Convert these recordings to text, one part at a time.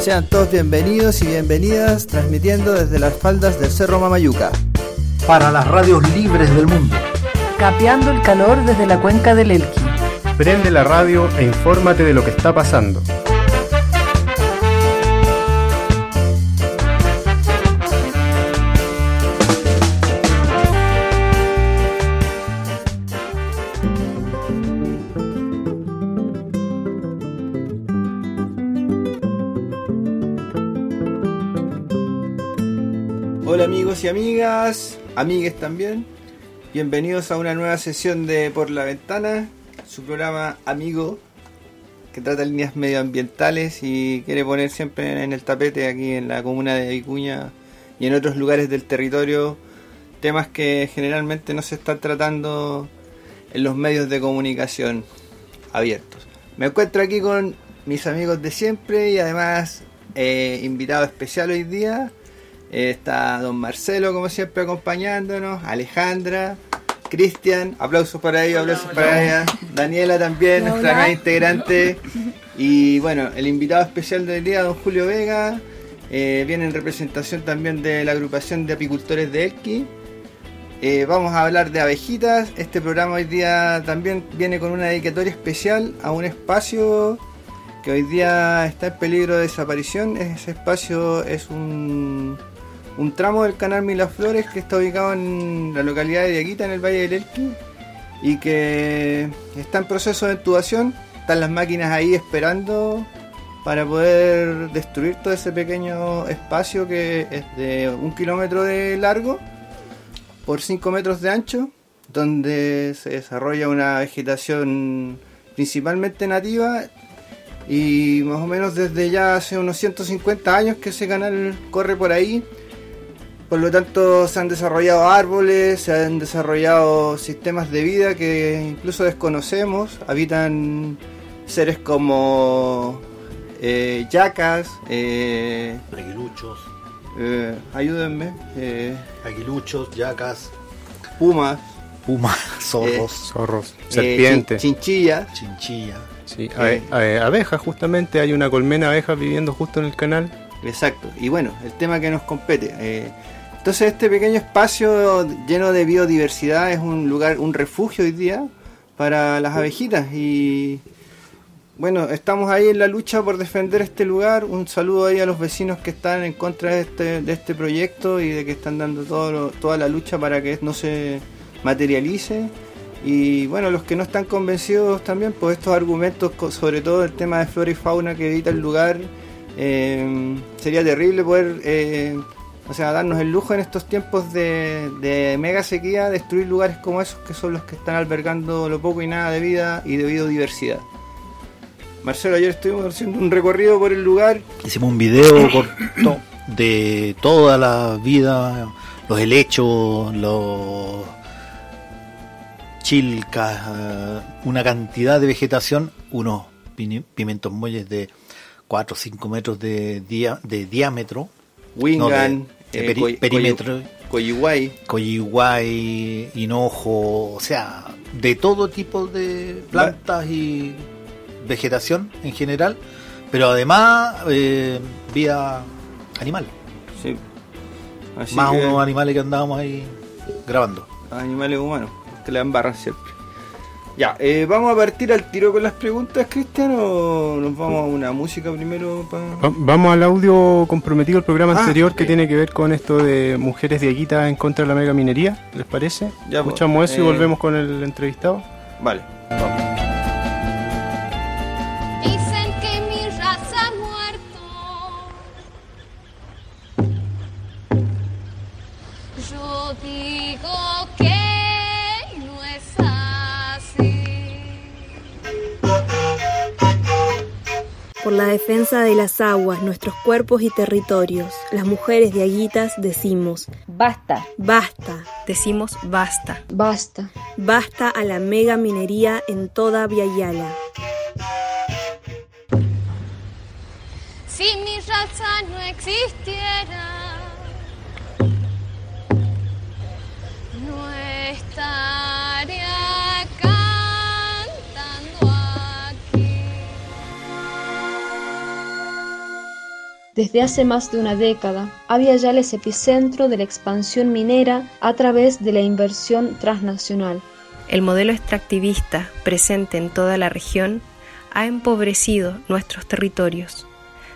Sean todos bienvenidos y bienvenidas transmitiendo desde las faldas del Cerro Mamayuca. Para las radios libres del mundo. Capeando el calor desde la cuenca del Elqui. Prende la radio e infórmate de lo que está pasando. Amigas, amigues también. Bienvenidos a una nueva sesión de Por la Ventana, su programa amigo que trata líneas medioambientales y quiere poner siempre en el tapete aquí en la comuna de Vicuña y en otros lugares del territorio temas que generalmente no se están tratando en los medios de comunicación abiertos. Me encuentro aquí con mis amigos de siempre y además eh, invitado especial hoy día. Está don Marcelo, como siempre, acompañándonos. Alejandra, Cristian, aplausos para ellos, aplausos para ella. Daniela también, nuestra nueva integrante. Y bueno, el invitado especial del día, don Julio Vega. eh, viene en representación también de la agrupación de apicultores de Elqui. Eh, vamos a hablar de abejitas. Este programa hoy día también viene con una dedicatoria especial a un espacio que hoy día está en peligro de desaparición. Ese espacio es un, un tramo del canal Milaflores que está ubicado en la localidad de Diaguita, en el Valle del Elqui, y que está en proceso de intubación. Están las máquinas ahí esperando para poder destruir todo ese pequeño espacio que es de un kilómetro de largo por 5 metros de ancho, donde se desarrolla una vegetación principalmente nativa y más o menos desde ya hace unos 150 años que ese canal corre por ahí. Por lo tanto se han desarrollado árboles, se han desarrollado sistemas de vida que incluso desconocemos. Habitan seres como eh, yacas, eh, Aguiluchos, eh, ayúdenme, eh, aguiluchos, yacas, pumas, pumas, zorros, Zorros, eh, serpientes. chin- chinchillas. chinchilla. Sí, abe- abe- abejas, justamente. Hay una colmena de abejas viviendo justo en el canal. Exacto. Y bueno, el tema que nos compete. Entonces este pequeño espacio lleno de biodiversidad es un lugar, un refugio hoy día para las abejitas. Y bueno, estamos ahí en la lucha por defender este lugar. Un saludo ahí a los vecinos que están en contra de este, de este proyecto y de que están dando todo lo- toda la lucha para que no se materialice. Y bueno, los que no están convencidos también, pues estos argumentos, sobre todo el tema de flora y fauna que evita el lugar, eh, sería terrible poder, eh, o sea, darnos el lujo en estos tiempos de, de mega sequía, destruir lugares como esos que son los que están albergando lo poco y nada de vida y de biodiversidad. Marcelo, ayer estuvimos haciendo un recorrido por el lugar. Hicimos un video corto de toda la vida, los helechos, los chilcas, eh, una cantidad de vegetación, unos pimientos muelles de 4 o 5 metros de, dia- de diámetro, Wingan, eh, peri- perímetro. Coyihuay, coyiguay, hinojo, o sea, de todo tipo de plantas y vegetación en general, pero además eh, vida animal, sí. Así más que- unos animales que andábamos ahí grabando. animales humanos, que le embarran siempre. Ya, eh, vamos a partir al tiro con las preguntas, Cristian, o nos vamos a una música primero. Va- Vamos al audio comprometido del programa Ah, anterior que tiene que ver con esto de mujeres de Aguita en contra de la mega minería. ¿Les parece? Ya, pues, Escuchamos eso eh, y volvemos con el entrevistado. Vale, De las aguas, nuestros cuerpos y territorios, las mujeres de Aguitas decimos, Basta. basta, Decimos basta. Basta. basta a la mega minería en toda Viayala. Si mi raza no existiera, no estaría Desde hace más de una década, Aviala es epicentro de la expansión minera a través de la inversión transnacional. El modelo extractivista presente en toda la región ha empobrecido nuestros territorios.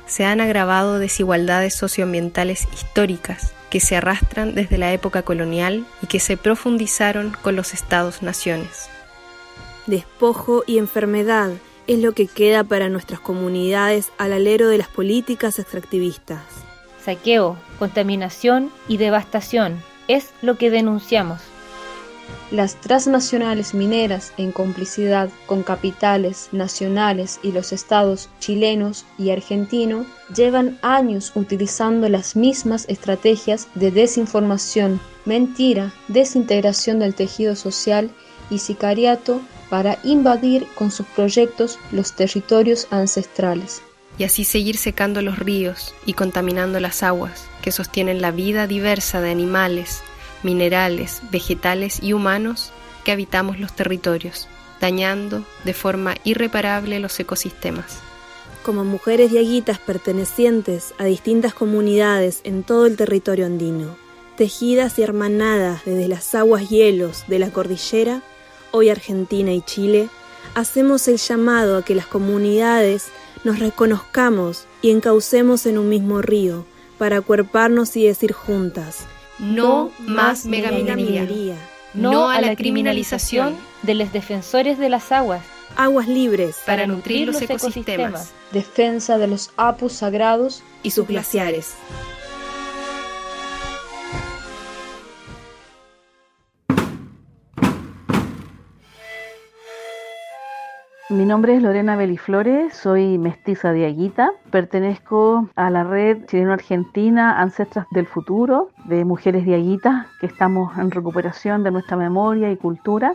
Se han agravado desigualdades socioambientales históricas que se arrastran desde la época colonial y que se profundizaron con los estados-naciones. Despojo y enfermedad es lo que queda para nuestras comunidades al alero de las políticas extractivistas. Saqueo, contaminación y devastación es lo que denunciamos. Las transnacionales mineras, en complicidad con capitales nacionales y los estados chilenos y argentino, llevan años utilizando las mismas estrategias de desinformación, mentira, desintegración del tejido social y sicariato para invadir con sus proyectos los territorios ancestrales. Y así seguir secando los ríos y contaminando las aguas que sostienen la vida diversa de animales, minerales, vegetales y humanos que habitamos los territorios, dañando de forma irreparable los ecosistemas. Como mujeres diaguitas pertenecientes a distintas comunidades en todo el territorio andino, tejidas y hermanadas desde las aguas hielos de la cordillera, hoy Argentina y Chile, hacemos el llamado a que las comunidades nos reconozcamos y encaucemos en un mismo río para acuerparnos y decir juntas, no más megaminería, no a la criminalización de los defensores de las aguas, aguas libres para nutrir los ecosistemas, defensa de los apus sagrados y sus glaciares. Mi nombre es Lorena Beliflores, soy mestiza de Aguita, pertenezco a la red chileno-argentina Ancestras del Futuro de Mujeres de Aguita, que estamos en recuperación de nuestra memoria y cultura.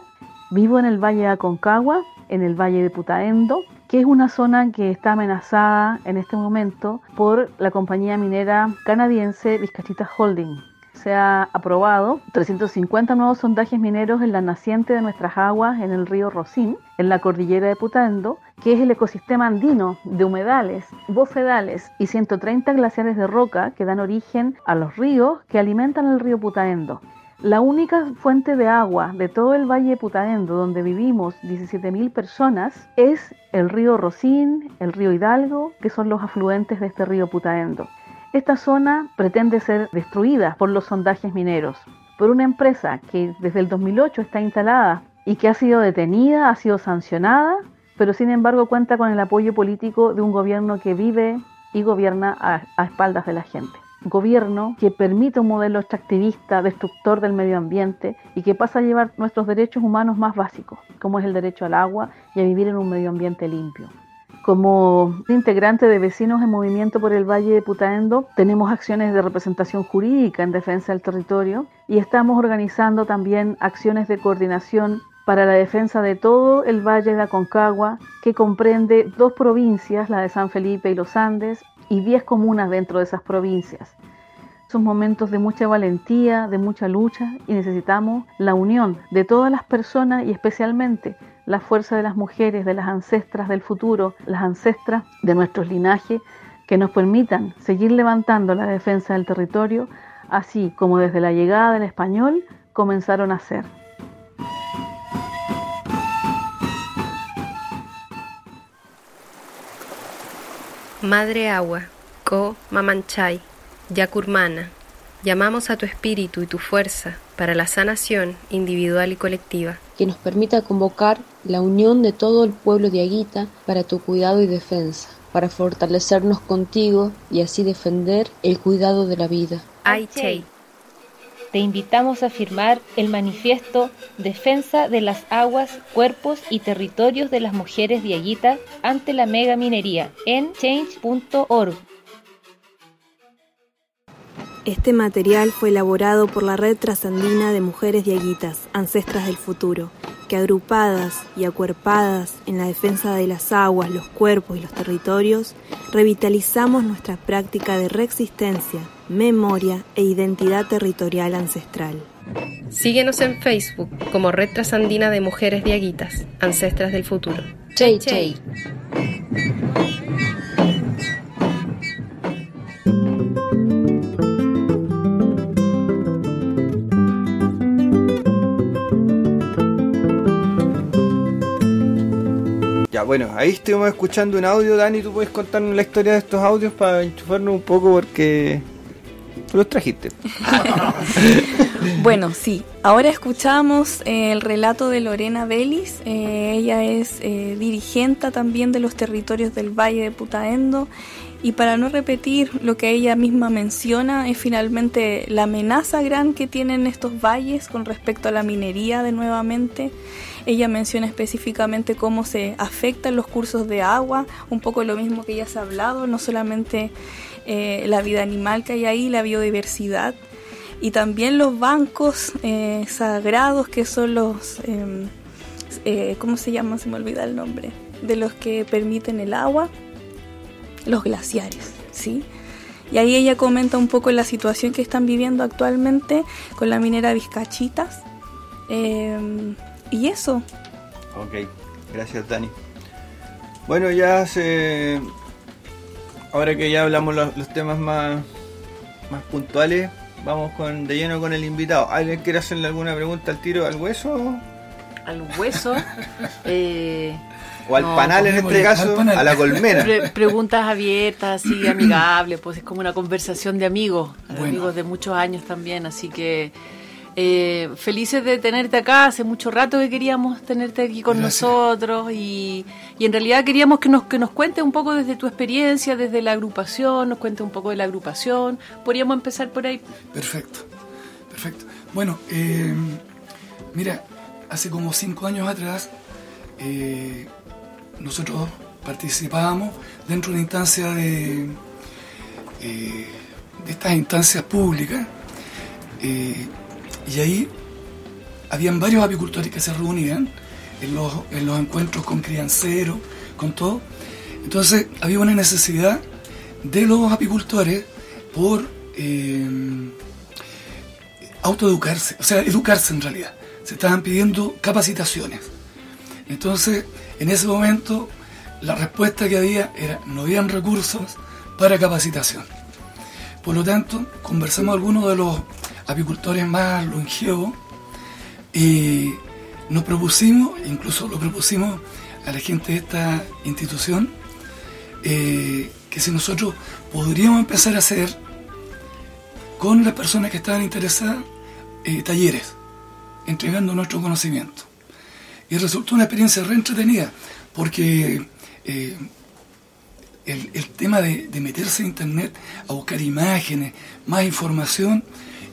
Vivo en el Valle de Aconcagua, en el Valle de Putaendo, que es una zona que está amenazada en este momento por la compañía minera canadiense Vizcachita Holding se ha aprobado 350 nuevos sondajes mineros en la naciente de nuestras aguas en el río Rosín, en la cordillera de Putaendo, que es el ecosistema andino de humedales, bofedales y 130 glaciares de roca que dan origen a los ríos que alimentan el río Putaendo. La única fuente de agua de todo el valle de Putaendo, donde vivimos 17.000 personas, es el río Rosín, el río Hidalgo, que son los afluentes de este río Putaendo. Esta zona pretende ser destruida por los sondajes mineros, por una empresa que desde el 2008 está instalada y que ha sido detenida, ha sido sancionada, pero sin embargo cuenta con el apoyo político de un gobierno que vive y gobierna a, espaldas de la gente. Gobierno que permite un modelo extractivista, destructor del medio ambiente y que pasa a llevar nuestros derechos humanos más básicos, como es el derecho al agua y a vivir en un medio ambiente limpio. Como integrante de Vecinos en Movimiento por el Valle de Putaendo, tenemos acciones de representación jurídica en defensa del territorio y estamos organizando también acciones de coordinación para la defensa de todo el Valle de Aconcagua, que comprende dos provincias, la de San Felipe y los Andes, y diez comunas dentro de esas provincias. Son momentos de mucha valentía, de mucha lucha y necesitamos la unión de todas las personas y especialmente la fuerza de las mujeres, de las ancestras del futuro, las ancestras de nuestros linajes, que nos permitan seguir levantando la defensa del territorio, así como desde la llegada del español comenzaron a hacer. Madre Agua, Co Mamanchay, Yacurmana, llamamos a tu espíritu y tu fuerza para la sanación individual y colectiva. Que nos permita convocar la unión de todo el pueblo de Aguita para tu cuidado y defensa, para fortalecernos contigo y así defender el cuidado de la vida. Aichei. Te invitamos a firmar el manifiesto Defensa de las aguas, cuerpos y territorios de las mujeres de Aguita ante la mega minería en change.org. Este material fue elaborado por la Red Trasandina de Mujeres Diaguitas, Ancestras del Futuro, que agrupadas y acuerpadas en la defensa de las aguas, los cuerpos y los territorios, revitalizamos nuestra práctica de reexistencia, memoria e identidad territorial ancestral. Síguenos en Facebook como Red Trasandina de Mujeres Diaguitas, Ancestras del Futuro. Chey, chey. Bueno, ahí estuvimos escuchando un audio, Dani, tú puedes contarnos la historia de estos audios para enchufarnos un poco porque los trajiste. Bueno, sí. Ahora escuchamos el relato de Lorena Vélez. Eh, ella es eh, dirigente también de los territorios del Valle de Putaendo. Y para no repetir lo que ella misma menciona, es finalmente la amenaza gran que tienen estos valles con respecto a la minería de nuevamente. Ella menciona específicamente cómo se afectan los cursos de agua, un poco lo mismo que ya se ha hablado, no solamente eh, la vida animal que hay ahí, la biodiversidad, y también los bancos eh, sagrados que son los, eh, eh, ¿cómo se llama? Se me olvida el nombre, de los que permiten el agua, los glaciares, ¿sí? Y ahí ella comenta un poco la situación que están viviendo actualmente con la minera Vizcachitas. Eh, y eso, Ok, gracias Dani. Bueno, ya se... Ahora que ya hablamos los, los temas más, más puntuales, vamos con de lleno con el invitado. ¿Alguien quiere hacerle alguna pregunta al tiro al hueso? al hueso. eh, O al No, panal en este caso, a la colmena. pre- preguntas abiertas, así, amigables, pues es como una conversación de amigos, Bueno. amigos de muchos años también, así que eh, felices de tenerte acá, hace mucho rato que queríamos tenerte aquí con Gracias. nosotros y, y en realidad queríamos que nos, que nos cuentes un poco desde tu experiencia, desde la agrupación, nos cuentes un poco de la agrupación, podríamos empezar por ahí. Perfecto, perfecto. Bueno, eh, mira, hace como cinco años atrás eh, nosotros participábamos dentro de una instancia de, eh, de estas instancias públicas eh, y ahí habían varios apicultores que se reunían en los, en los encuentros con crianceros, con todo. Entonces había una necesidad de los apicultores por eh, autoeducarse, o sea, educarse en realidad. Se estaban pidiendo capacitaciones. Entonces, en ese momento, la respuesta que había era, no habían recursos para capacitación. Por lo tanto, conversamos algunos de los apicultores más longevos y nos propusimos, incluso lo propusimos a la gente de esta institución, eh, que si nosotros podríamos empezar a hacer con las personas que estaban interesadas eh, talleres, entregando nuestro conocimiento. Y resultó una experiencia re entretenida, porque eh, el, el tema de, de meterse en internet a buscar imágenes, más información,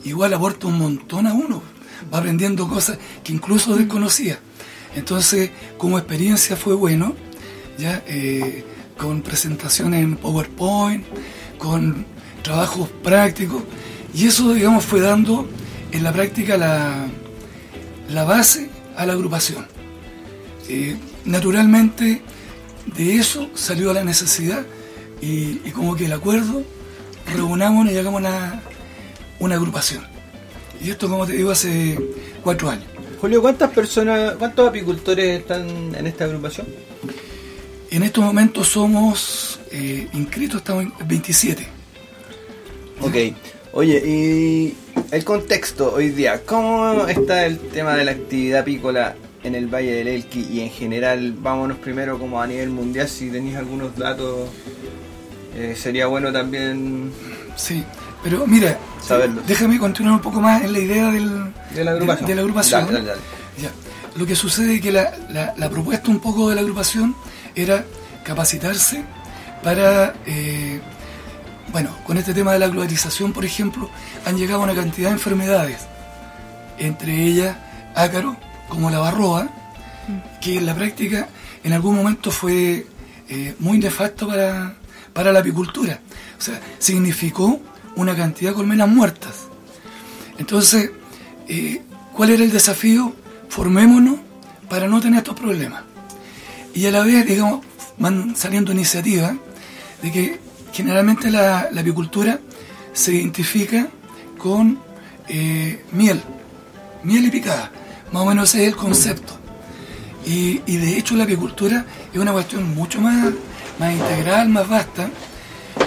igual aporta un montón a uno. Va aprendiendo cosas que incluso desconocía. Entonces, como experiencia fue bueno, ya eh, con presentaciones en PowerPoint, con trabajos prácticos, y eso, digamos, fue dando en la práctica la, la base a la agrupación. Eh, naturalmente, de eso salió la necesidad y, y como que el acuerdo, reunámonos y hagamos una, una agrupación. Y esto, como te digo, hace cuatro años. Julio, ¿cuántas personas, cuántos apicultores están en esta agrupación? En estos momentos somos eh, inscritos, estamos en 27. Ok. Oye, y el contexto hoy día, ¿cómo está el tema de la actividad apícola en el Valle del Elqui y en general? Vámonos primero como a nivel mundial, si tenéis algunos datos, eh, sería bueno también Sí, pero mira, saberlo. déjame continuar un poco más en la idea del, De la agrupación. de- de la agrupación. Dale, dale, dale. Ya. Lo que sucede es que la, la- la propuesta un poco de la agrupación era capacitarse para, eh, bueno, con este tema de la globalización, por ejemplo, han llegado una cantidad de enfermedades, entre ellas ácaro, como la barroa, que en la práctica en algún momento fue eh, muy nefasto para, para la apicultura. O sea, significó una cantidad de colmenas muertas. Entonces, eh, ¿cuál era el desafío? Formémonos para no tener estos problemas. Y a la vez, digamos, van saliendo iniciativas de que generalmente la, la apicultura se identifica con eh, miel, miel y picada. Más o menos ese es el concepto. Y, y de hecho la apicultura es una cuestión mucho más, más integral, más vasta.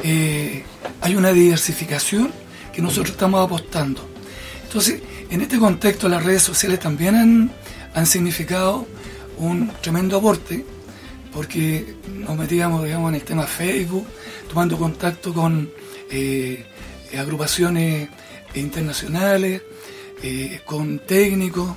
Eh, hay una diversificación que nosotros estamos apostando. Entonces, en este contexto las redes sociales también han, han significado un tremendo aporte porque nos metíamos, digamos, en el tema Facebook, tomando contacto con eh, agrupaciones internacionales, eh, con técnicos,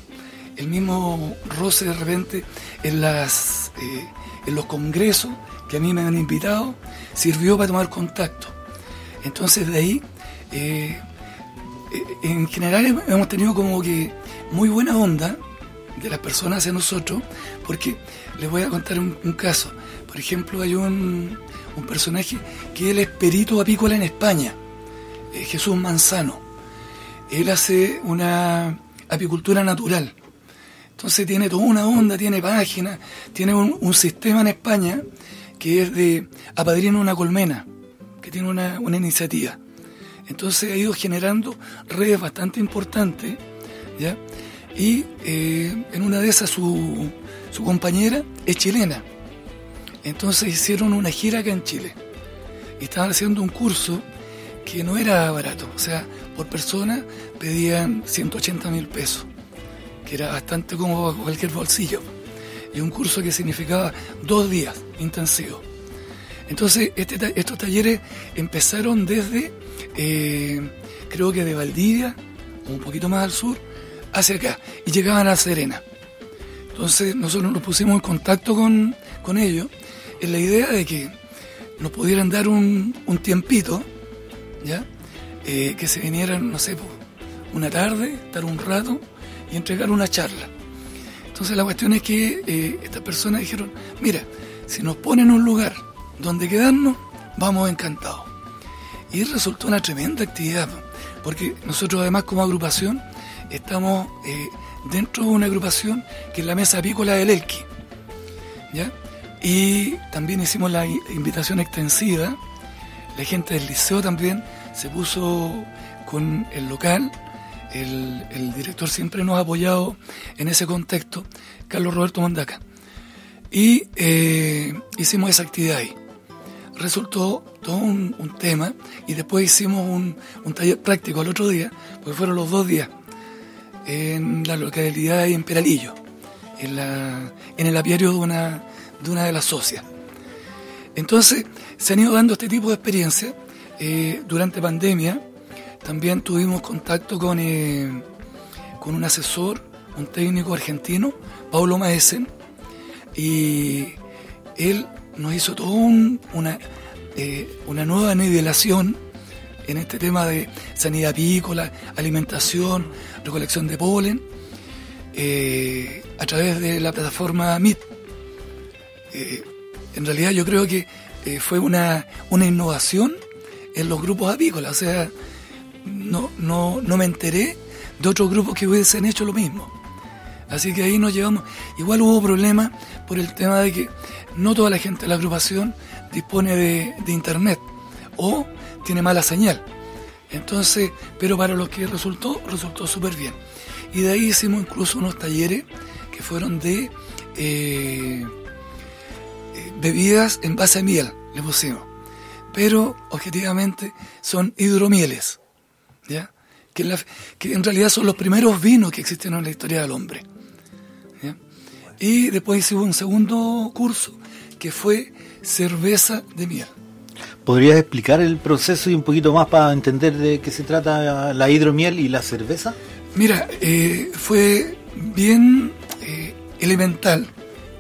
el mismo roce de repente en, las, eh, en los congresos que a mí me han invitado, sirvió para tomar contacto. Entonces de ahí, eh, en general hemos tenido como que muy buena onda de las personas hacia nosotros, porque les voy a contar un, caso. Por ejemplo, hay un, un, personaje que él es perito apícola en España, eh, Jesús Manzano. Él hace una apicultura natural. Entonces tiene toda una onda, tiene páginas, tiene un, sistema en España que es de apadrinar una colmena, que tiene una, una iniciativa. Entonces ha ido generando redes bastante importantes, ¿ya? Y eh, en una de esas su, su compañera es chilena. Entonces hicieron una gira acá en Chile. Estaban haciendo un curso que no era barato. O sea, por persona pedían 180 mil pesos, que era bastante como cualquier bolsillo. Y un curso que significaba dos días intensivos. Entonces, este, estos talleres empezaron desde, eh, creo que de Valdivia, un poquito más al sur, hacia acá, y llegaban a Serena. Entonces, nosotros nos pusimos en contacto con, con ellos en la idea de que nos pudieran dar un, un tiempito, ¿ya? Eh, que se vinieran, no sé, una tarde, estar un rato y entregar una charla. Entonces la cuestión es que eh, estas personas dijeron, mira, si nos ponen un lugar donde quedarnos, vamos encantados. Y resultó una tremenda actividad, porque nosotros además como agrupación estamos eh, dentro de una agrupación que es la Mesa Apícola del Elqui. ¿ya? Y también hicimos la invitación extensiva, la gente del liceo también se puso con el local, el, director siempre nos ha apoyado en ese contexto, Carlos Roberto Mondaca. Y eh, hicimos esa actividad ahí. Resultó todo un, tema y después hicimos un, taller práctico el otro día, porque fueron los dos días, en la localidad en, la, en el apiario de una, de una de las socias. Entonces, se han ido dando este tipo de experiencias eh, durante pandemia también tuvimos contacto con, eh, con un asesor, un técnico argentino, Paulo Maesen, y él nos hizo toda un, una, eh, una nueva nivelación en este tema de sanidad apícola, alimentación, recolección de polen, eh, a través de la plataforma MIT. en realidad yo creo que fue una, una innovación en los grupos apícolas, no, no, no me enteré de otros grupos que hubiesen hecho lo mismo. Así que ahí nos llevamos. Igual hubo problemas por el tema de que no toda la gente de la agrupación dispone de, internet o tiene mala señal. Entonces, pero para los que resultó, resultó súper bien. Y de ahí hicimos incluso unos talleres que fueron de eh, bebidas en base a miel, le pusimos. Pero objetivamente son hidromieles. ¿Ya? Que, la, que, en realidad son los primeros vinos que existieron en la historia del hombre. ¿ya? Y después hicimos un segundo curso que fue cerveza de miel. ¿Podrías explicar el proceso y un poquito más para entender de qué se trata la hidromiel y la cerveza? Mira, eh, fue bien eh, elemental.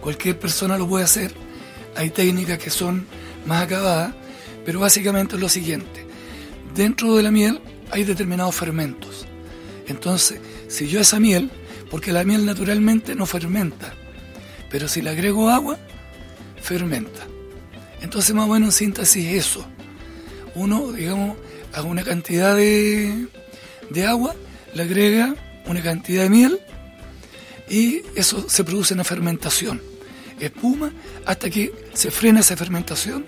Cualquier persona lo puede hacer. Hay técnicas que son más acabadas, pero básicamente es lo siguiente. Dentro de la miel hay determinados fermentos. Entonces, si yo esa miel, porque la miel naturalmente no fermenta, pero si le agrego agua, fermenta. Entonces, más o menos en síntesis eso. Uno, digamos, a una cantidad de, de agua, le agrega una cantidad de miel y eso se produce una fermentación. Espuma hasta que se frena esa fermentación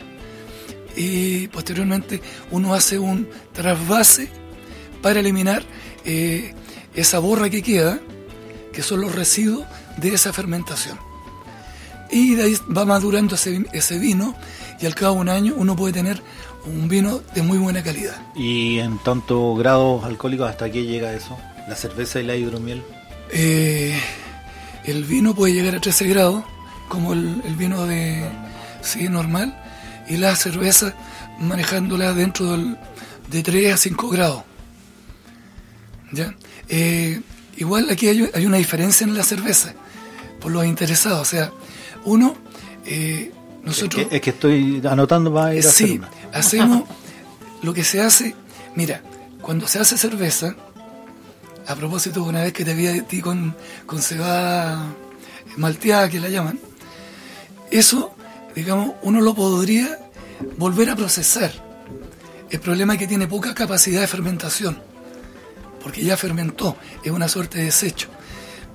y posteriormente uno hace un trasvase para eliminar eh, esa borra que queda, que son los residuos de esa fermentación. Y de ahí va madurando ese, ese vino y al cabo de un año uno puede tener un vino de muy buena calidad. ¿Y en tanto grados alcohólicos hasta qué llega eso? ¿La cerveza y la hidromiel? Eh, el vino puede llegar a 13 grados como el, el vino de sí, normal, y la cerveza manejándola dentro del, de 3 a 5 grados. ¿Ya? Eh, igual aquí hay, hay una diferencia en la cerveza, por los interesados. O sea, uno, eh, nosotros... Es que, es que estoy anotando para ir a hacer Sí, una. hacemos lo que se hace. Mira, cuando se hace cerveza, a propósito, una vez que te vi a ti con, con cebada malteada, que la llaman, eso, digamos, uno lo podría volver a procesar. El problema es que tiene poca capacidad de fermentación, porque ya fermentó, es una suerte de desecho.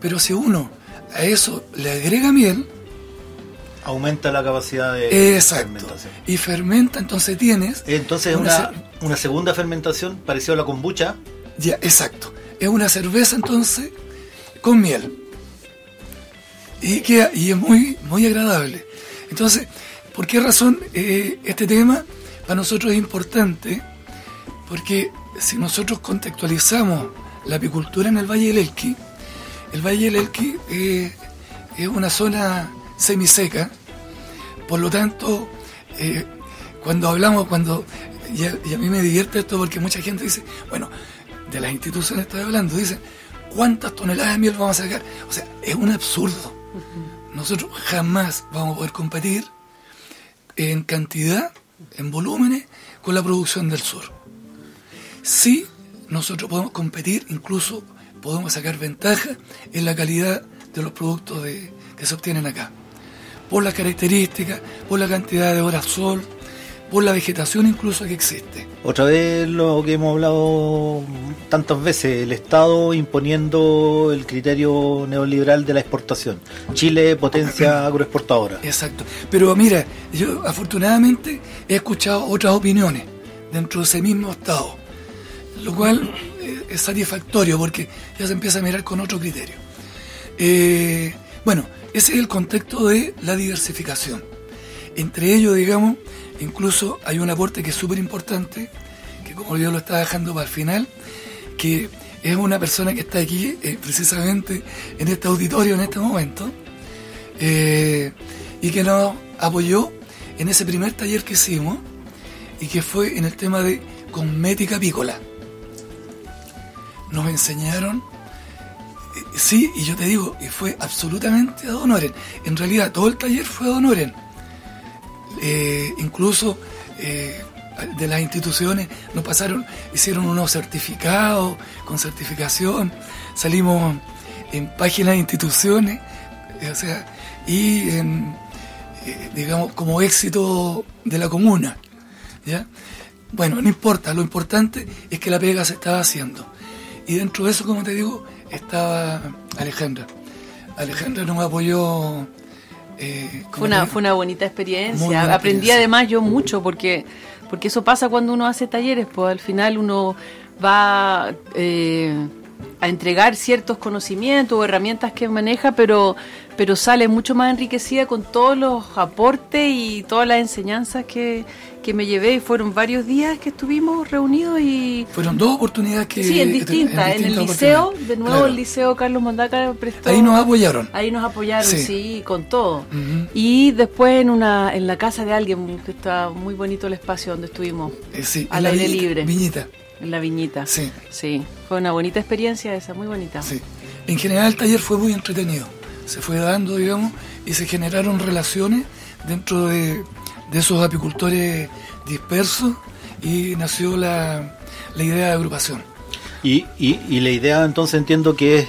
Pero si uno a eso le agrega miel, Aumenta la capacidad de Exacto. fermentación. y fermenta, entonces tienes... Entonces es una una, una segunda fermentación parecida a la kombucha. Ya, exacto. Es una cerveza entonces con miel. Y, queda- y es muy, muy agradable. Entonces, ¿por qué razón eh, este tema para nosotros es importante? Porque si nosotros contextualizamos la apicultura en el Valle del Elqui, el Valle del Elqui eh, es una zona semiseca, por lo tanto, eh, cuando hablamos, cuando y a, y a mí me divierte esto porque mucha gente dice, bueno, de las instituciones estoy hablando, dicen, ¿cuántas toneladas de miel vamos a sacar? O sea, es un absurdo. Nosotros jamás vamos a poder competir en cantidad, en volúmenes, con la producción del sur. Sí, nosotros podemos competir, incluso podemos sacar ventaja en la calidad de los productos de- que se obtienen acá. Por las características, por la cantidad de horas sol, por la vegetación incluso que existe. Otra vez lo que hemos hablado tantas veces, el Estado imponiendo el criterio neoliberal de la exportación. Chile, potencia agroexportadora. Exacto. Pero mira, yo afortunadamente he escuchado otras opiniones dentro de ese mismo estado, lo cual eh, es satisfactorio porque ya se empieza a mirar con otro criterio. Eh, bueno, ese es el contexto de la diversificación. Entre ellos, digamos, incluso hay un aporte que es súper importante, que como yo lo estaba dejando para el final, que es una persona que está aquí eh, precisamente en este auditorio en este momento, y que nos apoyó en ese primer taller que hicimos, y que fue en el tema de cosmética apícola. Nos enseñaron, eh, sí, y yo te digo, fue absolutamente ad honorem. En realidad, todo el taller fue ad honorem. Eh, incluso eh, de las instituciones nos pasaron, hicieron unos certificados con certificación, salimos en páginas de instituciones, eh, o sea, y en, digamos, como éxito de la comuna. ¿ya? Bueno, no importa, lo importante es que la pega se estaba haciendo. Y dentro de eso, como te digo, estaba Alejandra. Alejandra nos apoyó. eh, Fue una, fue una bonita experiencia. buena Aprendí experiencia. además yo mucho porque, porque eso pasa cuando uno hace talleres, pues al final uno va eh, a entregar ciertos conocimientos o herramientas que maneja, pero, pero sale mucho más enriquecida con todos los aportes y todas las enseñanzas que, que me llevé. Y fueron varios días que estuvimos reunidos y... Fueron dos oportunidades que. Sí, en distintas. En, el liceo, de nuevo Claro. el liceo Carlos Mondaca prestó... Ahí nos apoyaron. Ahí nos apoyaron, Sí. sí, con todo. Y después en una en la casa de alguien, que está muy bonito el espacio donde estuvimos, Eh, sí, al aire Viñita- libre. Viñita. en la viñita. Sí. Sí, fue una bonita experiencia esa, muy bonita. Sí. En general el taller fue muy entretenido. Se fue dando, digamos, y se generaron relaciones dentro de, de esos apicultores dispersos y nació la, la idea de agrupación. Y, y, y la idea entonces entiendo que es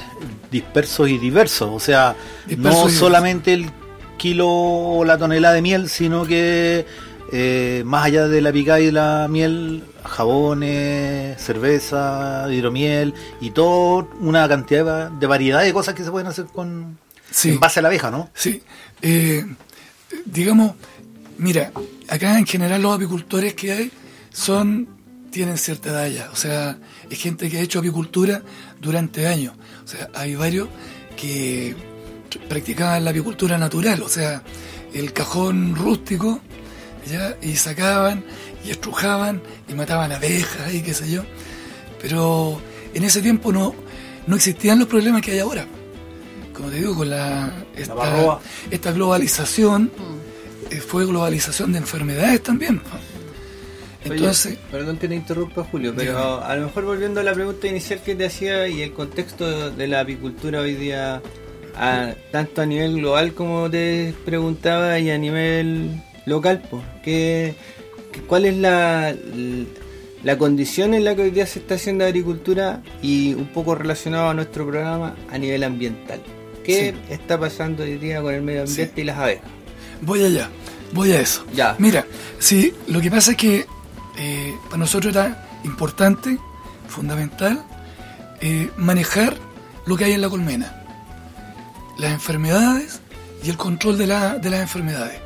disperso y diverso, o sea, no solamente el kilo o la tonelada de miel, sino que eh, más allá de la picada y la miel, jabones, cerveza, hidromiel y toda una cantidad de variedad de cosas que se pueden hacer con Sí. en base a la abeja, ¿no? Sí. Eh, digamos, mira, acá en general los apicultores que hay son tienen cierta edad ya. O sea, es gente que ha hecho apicultura durante años. O sea, hay varios que practicaban la apicultura natural, o sea, el cajón rústico, ¿ya? y sacaban y estrujaban y mataban abejas y qué sé yo. Pero en ese tiempo no, no existían los problemas que hay ahora. como te digo, con la, esta, globalización, eh, fue globalización de enfermedades también. Entonces, Oye, perdón que te interrumpa Julio, pero a lo mejor volviendo a la pregunta inicial que te hacía y el contexto de la apicultura hoy día, a- tanto a nivel global como te preguntaba y a nivel local, pues, ¿qué, qué- ¿cuál es la, la condición en la que hoy día se está haciendo agricultura y un poco relacionado a nuestro programa a nivel ambiental? ¿Qué está pasando hoy día con el medio ambiente y las abejas? Voy allá, voy a eso. Ya. Mira, sí, lo que pasa es que eh, para nosotros era importante, fundamental, eh, manejar lo que hay en la colmena, las enfermedades y el control de, la- de las enfermedades.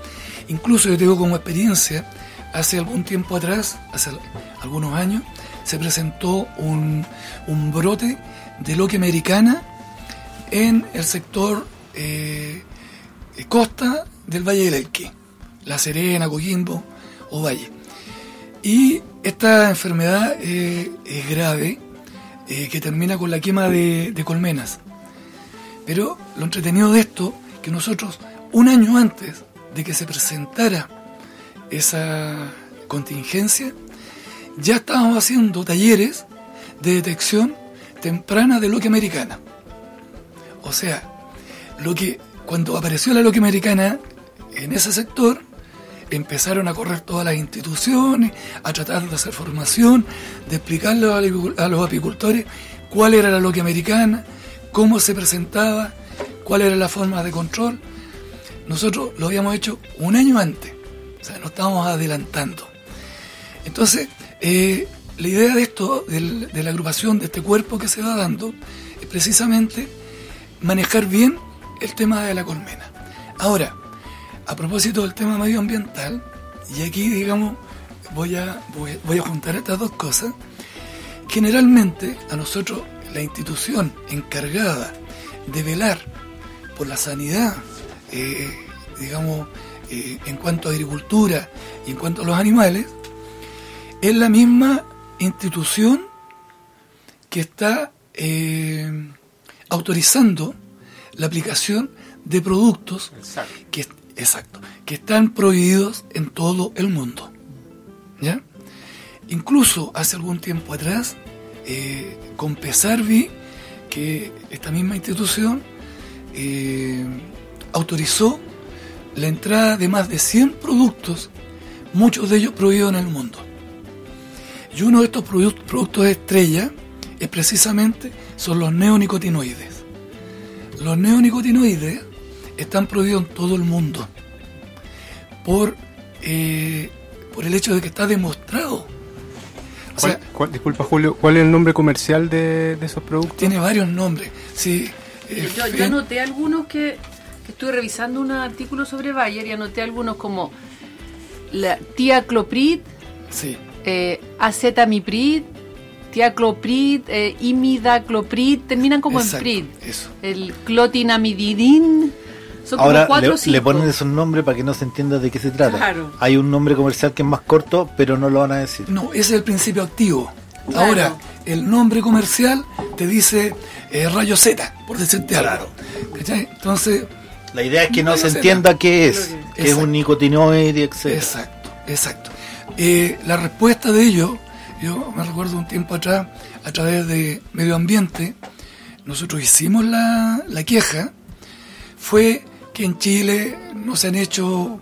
Incluso yo te digo como experiencia, hace algún tiempo atrás, hace al- algunos años, se presentó un, un brote de loque americana en el sector eh, costa del Valle del Elqui, La Serena, Coquimbo o Valle. Y esta enfermedad eh, es grave, eh, que termina con la quema de, de colmenas. Pero lo entretenido de esto, que nosotros, un año antes de que se presentara esa contingencia, ya estábamos haciendo talleres de detección temprana de loque americana. O sea, lo que cuando apareció la loque americana en ese sector, empezaron a correr todas las instituciones, a tratar de hacer formación, de explicarle a los apicultores cuál era la loque americana, cómo se presentaba, cuál era la forma de control. Nosotros lo habíamos hecho un año antes, o sea, nos estábamos adelantando. Entonces, eh, la idea de esto, del- de la agrupación, de este cuerpo que se va dando, es precisamente manejar bien el tema de la colmena. Ahora, a propósito del tema medioambiental, y aquí, digamos, voy a, voy, voy a juntar estas dos cosas, generalmente a nosotros la institución encargada de velar por la sanidad, eh, digamos, eh, en cuanto a agricultura y en cuanto a los animales, es la misma institución que está eh, autorizando la aplicación de productos que, exacto, que están prohibidos en todo el mundo. ¿ya? Incluso hace algún tiempo atrás, eh, con pesar vi que esta misma institución eh, autorizó la entrada de más de 100 productos, muchos de ellos prohibidos en el mundo. Y uno de estos produ- productos estrella es precisamente son los neonicotinoides. Los neonicotinoides están prohibidos en todo el mundo por, eh, por el hecho de que está demostrado. O sea, ¿Cuál- cuál- disculpa Julio, ¿cuál es el nombre comercial de, de esos productos? tiene varios nombres. Sí, eh, Yo, yo anoté algunos que, que estuve revisando un artículo sobre Bayer y anoté algunos como la tiacloprid, sí, eh, acetamiprid, tiacloprid, eh, imidacloprid, terminan como Exacto, en prid. eso. El clotinamididin, son Ahora como cuatro le, cinco. le ponen esos nombres para que no se entienda de qué se trata. Claro. Hay un nombre comercial que es más corto, pero no lo van a decir. No, ese es el principio activo. Claro. Ahora, el nombre comercial te dice eh, rayo Z, por decirte algo. ¿Cachai? Entonces, La idea es que no se Z. entienda qué es, que es un nicotinoide, etc. Exacto, exacto. Eh, la respuesta de ello, yo me recuerdo un tiempo atrás, a través de Medio Ambiente, nosotros hicimos la, la queja, fue que en Chile no se han hecho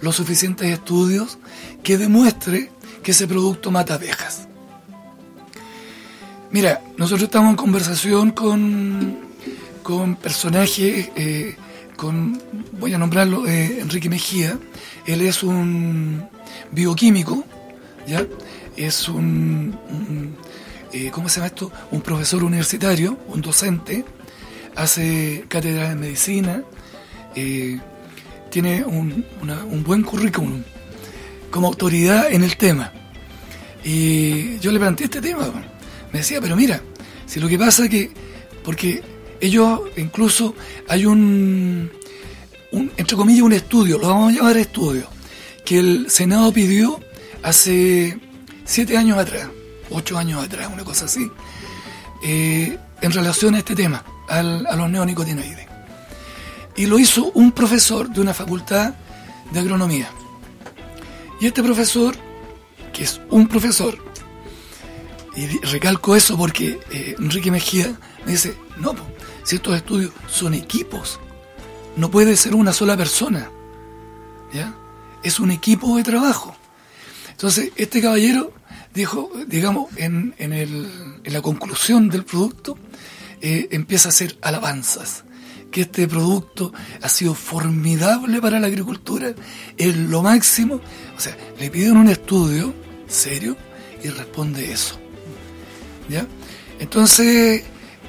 los suficientes estudios que demuestre que ese producto mata abejas. Mira, nosotros estamos en conversación con, con personajes, eh, con, voy a nombrarlo, eh, Enrique Mejía. Él es un bioquímico, ¿ya? Es un, eh, ¿cómo se llama esto? Un profesor universitario, un docente, hace cátedra de medicina, eh, tiene un, un buen currículum como autoridad en el tema. Y yo le planteé este tema. Me decía, pero mira, si lo que pasa que, porque ellos incluso hay un, un, entre comillas, un estudio, lo vamos a llamar estudio, que el Senado pidió hace siete años atrás, ocho años atrás, una cosa así, eh, en relación a este tema, al- a los neonicotinoides. Y lo hizo un profesor de una facultad de agronomía. Y este profesor, que es un profesor, y recalco eso porque eh, Enrique Mejía me dice, no, si estos estudios son equipos, no puede ser una sola persona, ¿ya? Es un equipo de trabajo. Entonces, este caballero dijo, digamos, en, en, el- en la conclusión del producto, eh, empieza a hacer alabanzas, que este producto ha sido formidable para la agricultura, es lo máximo. O sea, le piden un estudio serio y responde eso. ¿Ya? Entonces,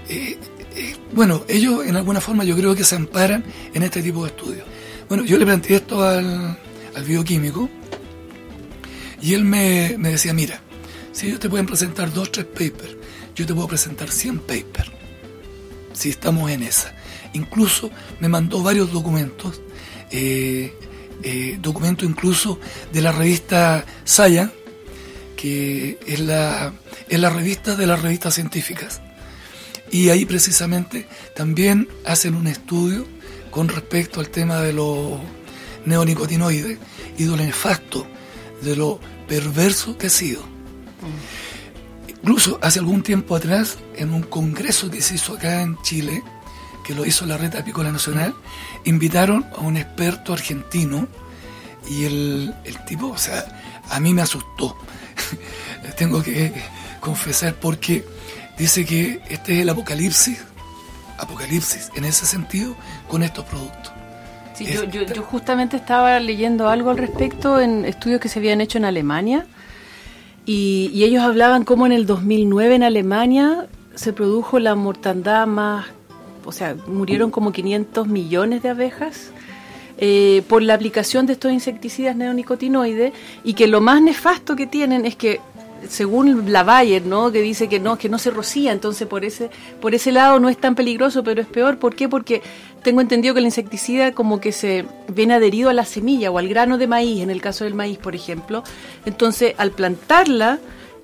eh, eh, bueno, ellos en alguna forma yo creo que se amparan en este tipo de estudios. Bueno, yo le planteé esto al, al bioquímico y él me, me decía, mira, si ellos te pueden presentar dos, tres papers, yo te puedo presentar 100 papers, si estamos en esa. Incluso me mandó varios documentos, eh, eh, documentos incluso de la revista Science, que es la, es la revista de las revistas científicas. Y ahí precisamente también hacen un estudio con respecto al tema de los neonicotinoides y de lo nefasto, de lo perverso que ha sido. Incluso hace algún tiempo atrás, en un congreso que se hizo acá en Chile, que lo hizo la Red Apícola Nacional, invitaron a un experto argentino y el, el tipo, o sea, a mí me asustó. Tengo que confesar porque dice que este es el apocalipsis, apocalipsis en ese sentido, con estos productos. Sí, yo, yo, yo justamente estaba leyendo algo al respecto en estudios que se habían hecho en Alemania y, y ellos hablaban cómo en el 2009 en Alemania se produjo la mortandad más, o sea, murieron como 500 millones de abejas eh, por la aplicación de estos insecticidas neonicotinoides y que lo más nefasto que tienen es que según la Bayer, ¿no? que dice que no, que no se rocía, entonces por ese, por ese lado no es tan peligroso, pero es peor. ¿Por qué? Porque tengo entendido que el insecticida como que se viene adherido a la semilla o al grano de maíz, en el caso del maíz, por ejemplo. Entonces, al plantarla,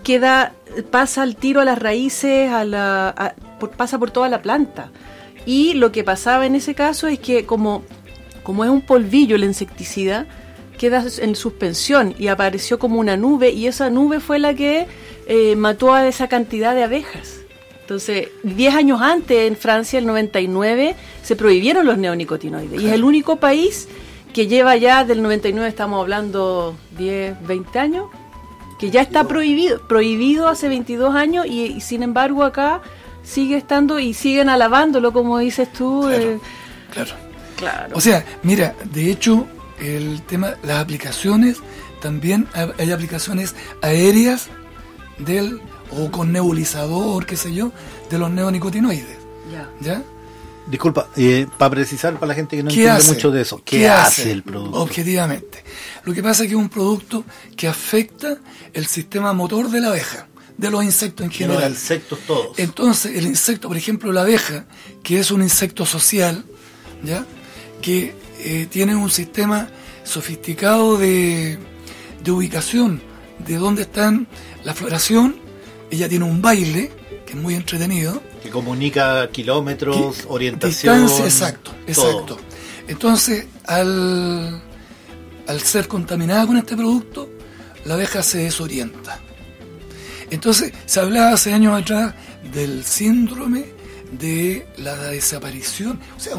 queda, pasa al tiro a las raíces, a la, a- por- pasa por toda la planta. Y lo que pasaba en ese caso es que como, como es un polvillo el insecticida, queda en suspensión y apareció como una nube y esa nube fue la que eh, mató a esa cantidad de abejas. Entonces, 10 años antes, en Francia, el 99, se prohibieron los neonicotinoides. Y es el único país que lleva ya del 99, estamos hablando 10, 20 años, que ya está prohibido, prohibido hace 22 años y, y sin embargo acá sigue estando y siguen alabándolo, como dices tú. eh, Claro. claro. O sea, mira, de hecho, el tema, las aplicaciones, también hay aplicaciones aéreas del, o con nebulizador, qué sé yo, de los neonicotinoides. Ya. ¿Ya? Disculpa, eh, para precisar para la gente que no ¿Qué entiende hace? mucho de eso, ¿qué, hace el producto? Objetivamente. Lo que pasa es que es un producto que afecta el sistema motor de la abeja, de los insectos en De los general. insectos todos. Entonces, el insecto, por ejemplo, la abeja, que es un insecto social, ¿ya? que eh, tiene un sistema sofisticado de, de ubicación, de dónde están la floración, ella tiene un baile, que es muy entretenido, Que comunica kilómetros, orientación. Distancia, exacto, todo. exacto. Entonces, al, al ser contaminada con este producto, la abeja se desorienta. Entonces, se hablaba hace años atrás del síndrome de la desaparición, o sea,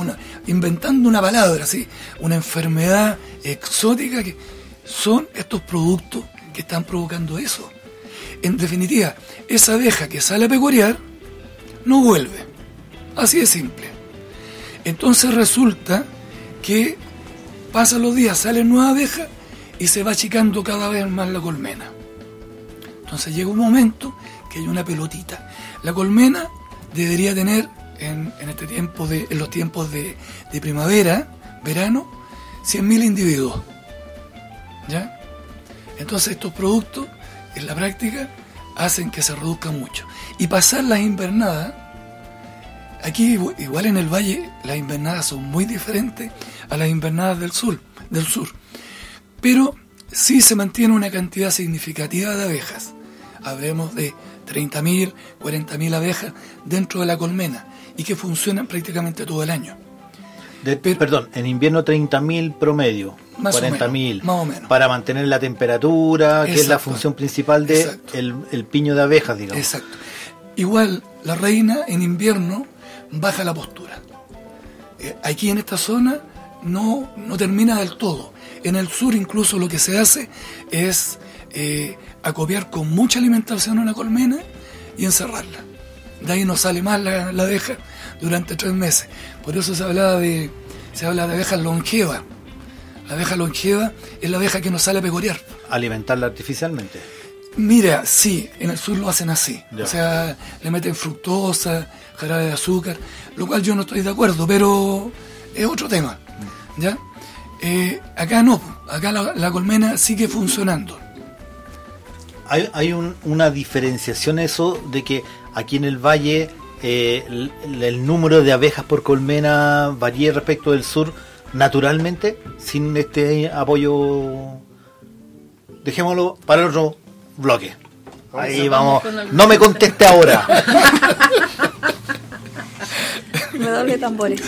inventando una palabra, así, una enfermedad exótica que son estos productos que están provocando eso. En definitiva, esa abeja que sale a pecuariar no vuelve. Así de simple. Entonces resulta que pasan los días, salen nuevas abejas y se va achicando cada vez más la colmena. Entonces llega un momento que hay una pelotita. La colmena debería tener en, este tiempo de, los tiempos de, primavera, verano, 100.000 individuos. ¿Ya? Entonces estos productos en la práctica hacen que se reduzca mucho. Y pasar las invernadas, aquí igu- igual en el valle las invernadas son muy diferentes a las invernadas del sur, del sur. Pero sí se mantiene una cantidad significativa de abejas. Hablemos de 30.000, 40.000 abejas dentro de la colmena y que funcionan prácticamente todo el año. De- perdón, en invierno 30.000 promedio, Más o 40.000. menos, más o menos. Para mantener la temperatura, que es la función principal de el, el piño de abejas, digamos. Exacto. Igual, la reina en invierno baja la postura. Eh, aquí en esta zona no, no termina del todo. En el sur incluso lo que se hace es eh, acopiar con mucha alimentación a la colmena y encerrarla. De ahí no sale más la, la abeja durante tres meses. Por eso se hablaba de, se habla de abejas longevas. La abeja longeva es la abeja que no sale a pecorear. Alimentarla artificialmente. Mira, sí, en el sur lo hacen así. Ya. O sea, le meten fructosa, jarabe de azúcar, lo cual yo no estoy de acuerdo, pero es otro tema. ¿Ya? Eh, acá no, acá la, la colmena sigue funcionando. Hay, hay un- una diferenciación eso de que aquí en el valle eh, el, el número de abejas por colmena varía respecto del sur naturalmente, sin este apoyo. Dejémoslo para el otro bloque. Ahí vamos. No me conteste ahora. Me doble tambores.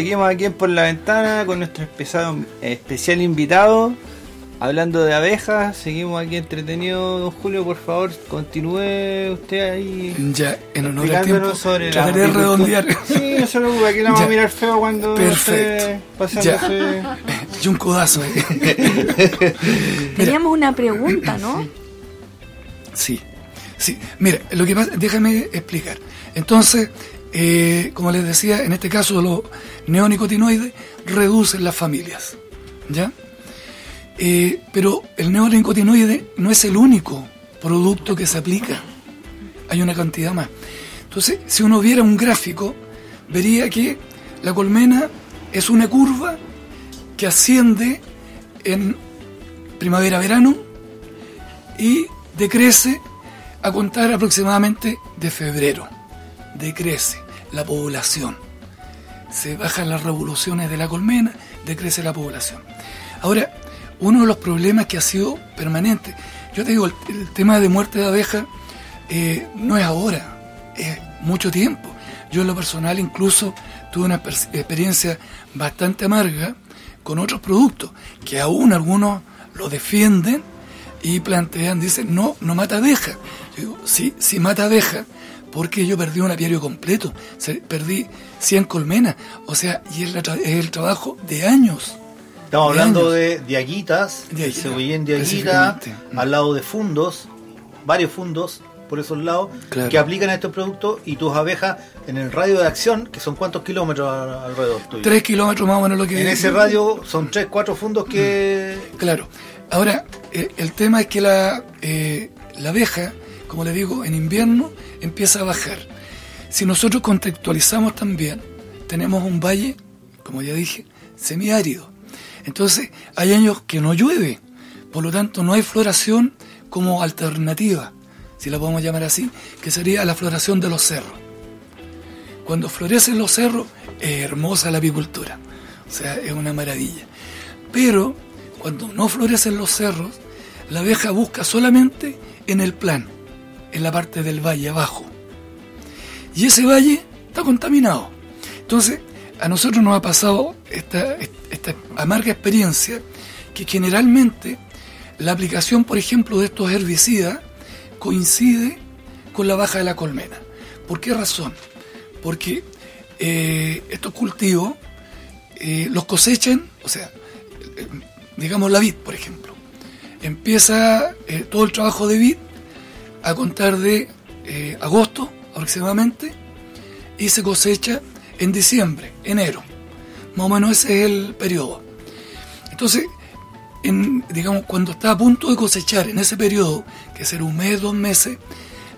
Seguimos aquí en por la ventana con nuestro especial, especial invitado. Hablando de abejas, seguimos aquí entretenidos. Don Julio, por favor, continúe usted ahí. Ya, en honor al tiempo, sobre la trataré de redondear. Sí, no se preocupe, aquí la vamos a mirar feo cuando Perfecto. esté pasándose. Y un codazo. eh. Teníamos una pregunta, ¿no? Sí, sí. Mira, lo que pasa, déjame explicar. Entonces, eh, como les decía, en este caso los neonicotinoides reducen las familias, ¿ya? Eh, pero el neonicotinoide no es el único producto que se aplica. Hay una cantidad más. Entonces, si uno viera un gráfico, vería que la colmena es una curva que asciende en primavera-verano y decrece a contar aproximadamente de febrero. Decrece la población. Se bajan las revoluciones de la colmena, decrece la población. Ahora, uno de los problemas que ha sido permanente, yo te digo, el, tema de muerte de abeja eh, no es ahora, es mucho tiempo. Yo en lo personal incluso tuve una per- experiencia bastante amarga con otros productos, que aún algunos lo defienden y plantean, dicen, no, no mata abeja. Yo digo, sí, sí mata abeja, porque yo perdí un apiario completo, perdí 100 colmenas, o sea, y es, la tra- es el trabajo de años. Estamos de hablando años. de diaguitas, Diaguita, cebollín diaguita, al lado de fundos, varios fundos por esos lados, Claro. que aplican a estos productos y tus abejas en el radio de acción, que son cuántos kilómetros alrededor tuyo. Tres kilómetros más o menos lo que... En ese radio son tres, cuatro fundos que... Claro. Ahora, eh, el tema es que la, eh, la abeja, como le digo, en invierno empieza a bajar. Si nosotros contextualizamos también, tenemos un valle, como ya dije, semiárido. Entonces, hay años que no llueve, por lo tanto no hay floración como alternativa, si la podemos llamar así, que sería la floración de los cerros. Cuando florecen los cerros, es hermosa la apicultura, o sea, es una maravilla. Pero cuando no florecen los cerros, la abeja busca solamente en el plan, en la parte del valle abajo. Y ese valle está contaminado. Entonces, a nosotros nos ha pasado esta, esta amarga experiencia que generalmente la aplicación, por ejemplo, de estos herbicidas coincide con la baja de la colmena. ¿Por qué razón? Porque eh, estos cultivos eh, los cosechan, o sea, eh, digamos la vid, por ejemplo. Empieza todo el trabajo de vid a contar de eh, agosto aproximadamente y se cosecha en diciembre, enero. Más o menos ese es el periodo. Entonces, en, digamos, cuando está a punto de cosechar en ese periodo, que será un mes, dos meses,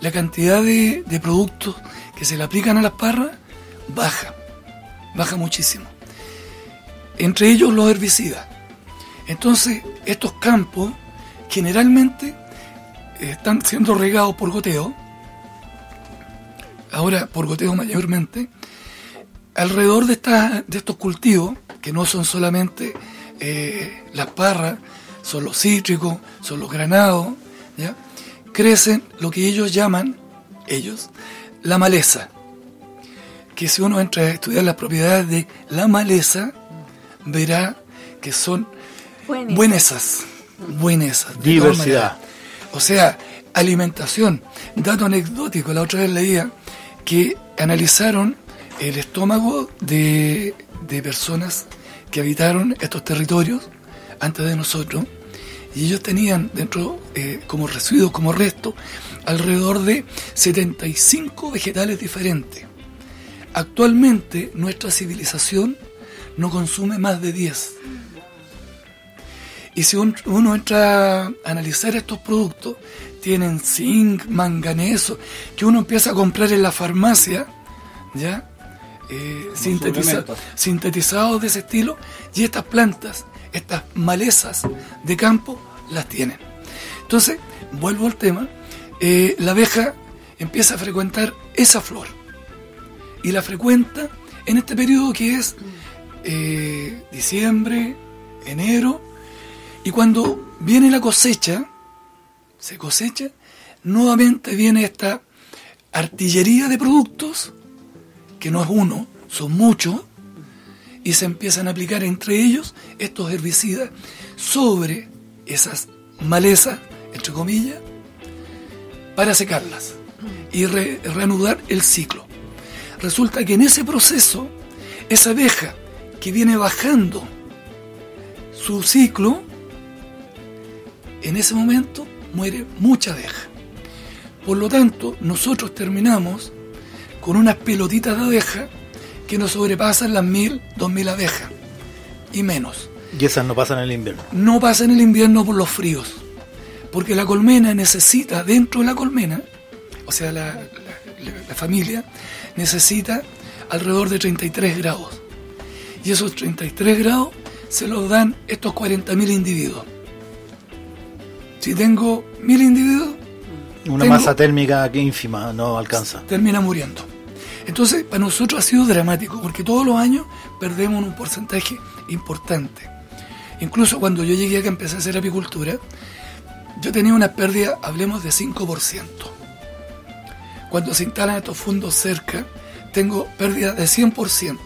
la cantidad de, de productos que se le aplican a las parras baja, baja muchísimo. Entre ellos los herbicidas. Entonces, estos campos generalmente están siendo regados por goteo, ahora por goteo mayormente, alrededor de, esta- de estos cultivos, que no son solamente eh, las parras, son los cítricos, son los granados, ¿ya? crecen lo que ellos llaman, ellos, la maleza. Que si uno entra a estudiar las propiedades de la maleza, verá que son Buenas. buenesas, buenesas. todas Diversidad. O sea, alimentación. Dato anecdótico, la otra vez leía que analizaron el estómago de, de personas que habitaron estos territorios antes de nosotros y ellos tenían dentro eh, como residuos, como resto, alrededor de 75 vegetales diferentes. Actualmente nuestra civilización no consume más de 10. Y si un- uno entra a analizar estos productos, tienen zinc, manganeso, que uno empieza a comprar en la farmacia, ¿ya? Eh, sintetiza- sintetizados de ese estilo, y estas plantas, estas malezas de campo, las tienen. Entonces, vuelvo al tema, eh, la abeja empieza a frecuentar esa flor. y la frecuenta en este periodo que es eh, diciembre, enero, y cuando viene la cosecha, se cosecha, nuevamente viene esta artillería de productos, que no es uno, son muchos, y se empiezan a aplicar entre ellos estos herbicidas sobre esas malezas, entre comillas, para secarlas y re- reanudar el ciclo. Resulta que en ese proceso, esa abeja que viene bajando su ciclo, en ese momento muere mucha abeja. Por lo tanto, nosotros terminamos con unas pelotitas de abeja que nos sobrepasan las mil, dos mil abejas y menos. Y esas no pasan en el invierno. No pasa en el invierno por los fríos, porque la colmena necesita, dentro de la colmena, o sea, la, la- la familia, necesita alrededor de 33 grados. Y esos 33 grados se los dan estos 40.000 individuos. Si tengo 1.000 individuos, Una Tengo- masa térmica que ínfima no alcanza. termina muriendo. Entonces, para nosotros ha sido dramático, porque todos los años perdemos un porcentaje importante. Incluso cuando yo llegué acá, empecé a hacer apicultura, yo tenía una pérdida, hablemos de 5%. Cuando se instalan estos fondos cerca, tengo pérdida de 100%.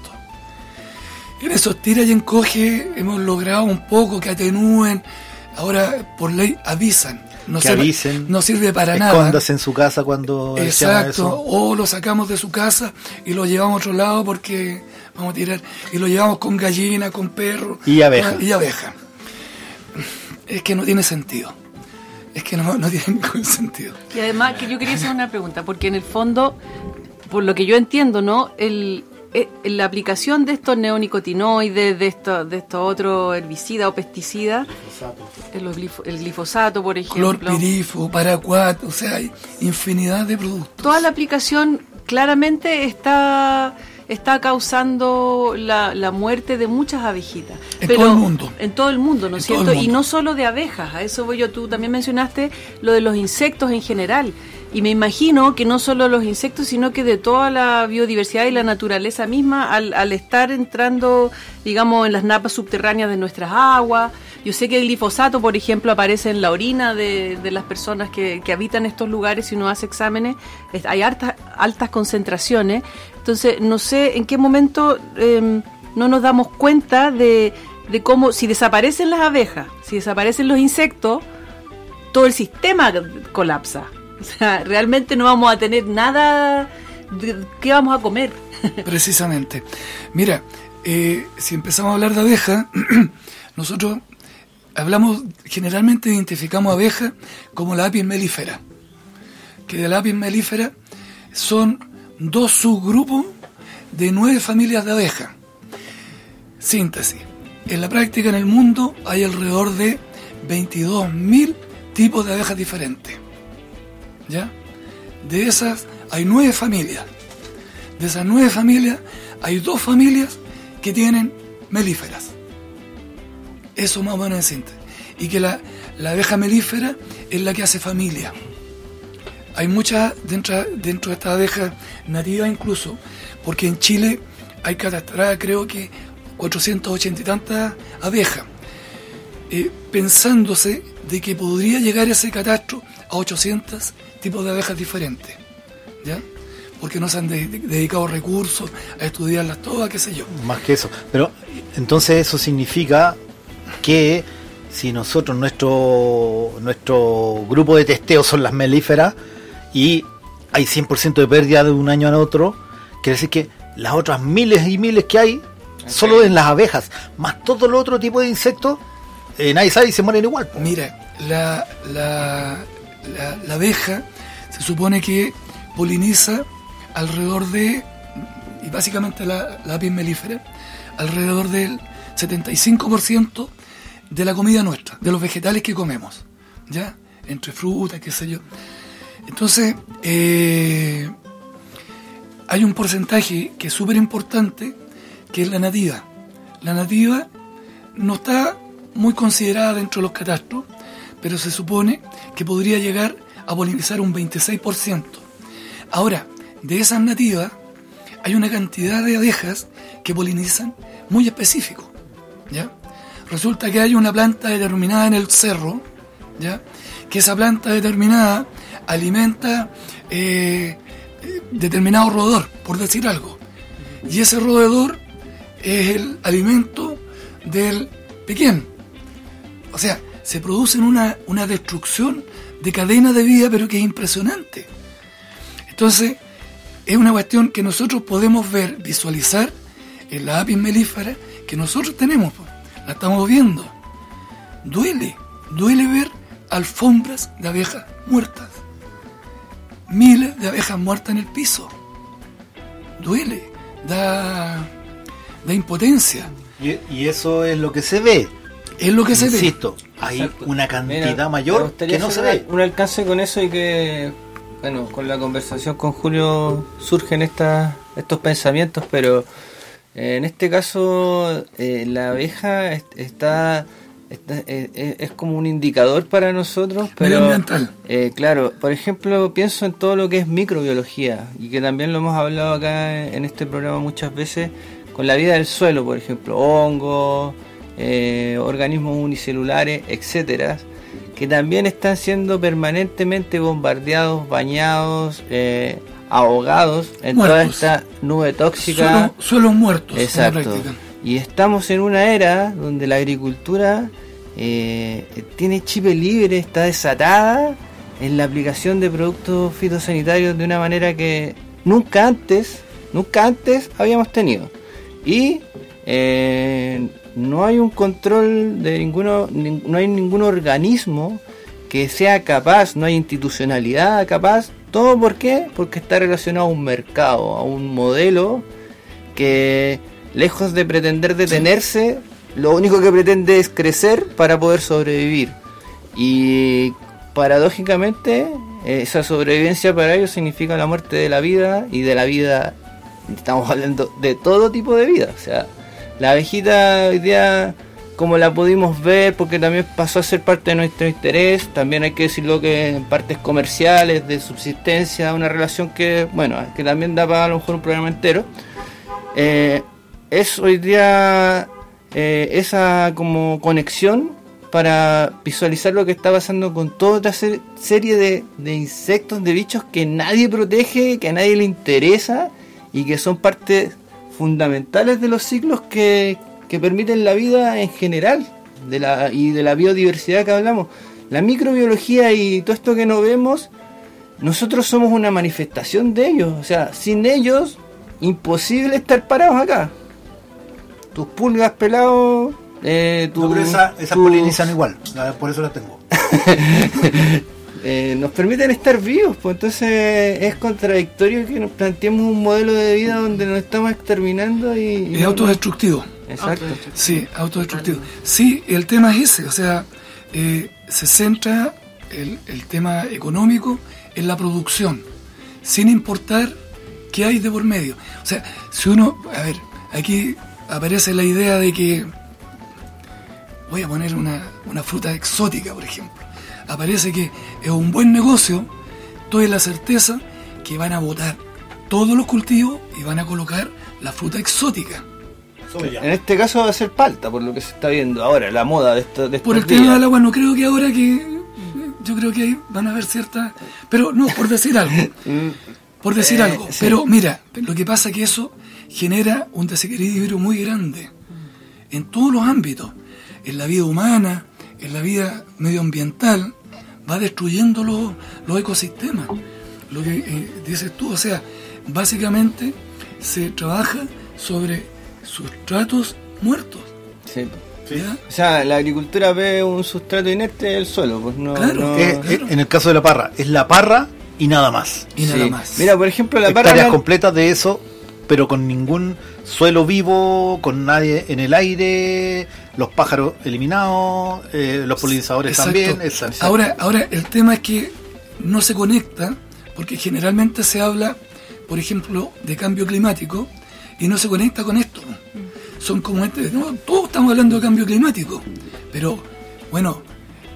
En esos tira y encoge hemos logrado un poco que atenúen. Ahora, por ley, avisan. No, que sirve- avisen. no sirve para nada. Escóndase en su casa cuando Exacto, eso. o lo sacamos de su casa y lo llevamos a otro lado porque vamos a tirar, y lo llevamos con gallina, con perro. Y abeja. Y abeja. Es que no tiene sentido. Es que no, no tiene ningún sentido. Y además que yo quería hacer una pregunta, porque en el fondo, por lo que yo entiendo, ¿no? El, eh, la aplicación de estos neonicotinoides, de estos de estos otros herbicidas o pesticidas, el, glifo- el glifosato, por ejemplo, Clorpirifo, paraquat, o sea, hay infinidad de productos. toda la aplicación claramente está está causando la, la muerte de muchas abejitas. En todo el mundo. En todo el mundo, ¿no es cierto? Y no solo de abejas, a eso voy yo. Tú también mencionaste lo de los insectos en general. Y me imagino que no solo los insectos, sino que de toda la biodiversidad y la naturaleza misma, al, al estar entrando, digamos, en las napas subterráneas de nuestras aguas. Yo sé que el glifosato, por ejemplo, aparece en la orina de, de las personas que, que habitan estos lugares y uno hace exámenes. Es- Hay altas, altas concentraciones. Entonces, no sé en qué momento eh, no nos damos cuenta de, de cómo, si desaparecen las abejas, si desaparecen los insectos, todo el sistema colapsa. O sea, realmente no vamos a tener nada. de- ¿Qué vamos a comer? Precisamente. Mira, eh, si empezamos a hablar de abeja, nosotros hablamos, generalmente identificamos abeja como la apis melífera. Que de la apis melífera son dos subgrupos de nueve familias de abejas. Síntesis. En la práctica en el mundo hay alrededor de 22.000 tipos de abejas diferentes. ¿Ya? De esas hay nueve familias. De esas nueve familias, hay dos familias que tienen melíferas. Eso más o menos en. Y que la, la abeja melífera es la que hace familia. Hay muchas dentro, dentro de estas abejas nativas incluso, porque en Chile hay catastradas creo que 480 y tantas abejas, eh, pensándose de que podría llegar ese catastro a 800 tipos de abejas diferentes. ¿Ya? Porque no se han de- de- dedicado recursos a estudiarlas todas, qué sé yo. Más que eso. Pero entonces eso significa que si nosotros, nuestro, nuestro grupo de testeo son las melíferas y hay 100% de pérdida de un año a otro, quiere decir que las otras miles y miles que hay, solo en las abejas, más todo el otro tipo de insectos, eh, nadie sabe y se mueren igual. Mira, la, la, la, abeja se supone que poliniza alrededor de, y básicamente la, la melífera, alrededor del 75% de la comida nuestra, de los vegetales que comemos, ¿ya? Entre frutas, qué sé yo. Entonces, eh, hay un porcentaje que es súper importante, que es la nativa. La nativa no está muy considerada dentro de los catastros, pero se supone que podría llegar a polinizar un 26%. Ahora, de esas nativas, hay una cantidad de abejas que polinizan muy específico. ¿ya? Resulta que hay una planta determinada en el cerro, ¿ya? que esa planta determinada alimenta eh, determinado roedor, por decir algo. Y ese roedor es el alimento del pequeño. O sea, se produce una, una destrucción de cadena de vida, pero que es impresionante. Entonces, es una cuestión que nosotros podemos ver, visualizar en la apis melífera que nosotros tenemos, la estamos viendo. Duele, duele ver alfombras de abejas muertas, miles de abejas muertas en el piso. Duele, da, da impotencia. Y eso es lo que se ve. Es lo que se ve. Insisto, hay Exacto. una cantidad Mira, mayor que no se ve. Un alcance con eso y que, bueno, con la conversación con Julio surgen estas, estos pensamientos, pero eh, en este caso eh, la abeja est- está, está- eh, es como un indicador para nosotros, pero eh, claro, por ejemplo, pienso en todo lo que es microbiología y que también lo hemos hablado acá en este programa muchas veces con la vida del suelo, por ejemplo, hongos, eh, organismos unicelulares, etcétera, que también están siendo permanentemente bombardeados, bañados, eh, ahogados en toda esta nube tóxica. Suelo- suelos muertos. Exacto. Y estamos en una era donde la agricultura eh, tiene chip libre, está desatada en la aplicación de productos fitosanitarios de una manera que nunca antes, nunca antes habíamos tenido. Y eh, no hay un control de ninguno, nin- no hay ningún organismo que sea capaz, no hay institucionalidad capaz. ¿Todo por qué? Porque está relacionado a un mercado, a un modelo que lejos de pretender detenerse, lo único que pretende es crecer para poder sobrevivir. Y paradójicamente, esa sobrevivencia para ellos significa la muerte de la vida y de la vida, estamos hablando de todo tipo de vida. O sea, la abejita hoy día, como la pudimos ver, porque también pasó a ser parte de nuestro interés, también hay que decirlo que en partes comerciales, de subsistencia, una relación que, bueno, que también da para a lo mejor un programa entero. Eh, es hoy día eh, esa como conexión para visualizar lo que está pasando con toda otra se- serie de, de insectos, de bichos que nadie protege, que a nadie le interesa y que son partes fundamentales de los ciclos que, que permiten la vida en general de la, y de la biodiversidad que hablamos. La microbiología y todo esto que no vemos, nosotros somos una manifestación de ellos. O sea, sin ellos, imposible estar parados acá. Tus pulgas pelados, eh, tu- No, pero esa- esas polinizan igual, por eso las tengo. eh, nos permiten estar vivos, pues entonces es contradictorio que nos planteemos un modelo de vida donde nos estamos exterminando y... y Es no- autodestructivo. Exacto. Sí, autodestructivo. Sí, el tema es ese, o sea, eh, se centra el, el tema económico en la producción, sin importar qué hay de por medio. O sea, si uno, a ver, aquí aparece la idea de que, voy a poner una, una fruta exótica, por ejemplo, aparece que es un buen negocio, toda la certeza que van a botar todos los cultivos y van a colocar la fruta exótica. En este caso va a ser palta, por lo que se está viendo ahora, la moda de, esto, de Por el tema del agua, no creo que ahora que. Yo creo que ahí van a haber ciertas. Pero no, por decir algo. Por decir Eh, algo. sí. Pero mira, lo que pasa es que eso genera un desequilibrio muy grande. En todos los ámbitos. En la vida humana, en la vida medioambiental, va destruyendo los, los ecosistemas. Lo que eh, dices tú, o sea, básicamente se trabaja sobre sustratos muertos. Sí. O sea, la agricultura ve un sustrato inerte del suelo, pues no... Claro, no- en el caso de la parra, es la parra y nada más. Y nada Sí. más. Mira, por ejemplo, la parra... Hectáreas no- completas de eso, pero con ningún suelo vivo, con nadie en el aire, los pájaros eliminados, eh, los polinizadores Exacto. también. exacto. Ahora, ahora el tema es que no se conecta, porque generalmente se habla, por ejemplo, de cambio climático, y no se conecta con esto. Son como este, no, todos estamos hablando de cambio climático, pero bueno,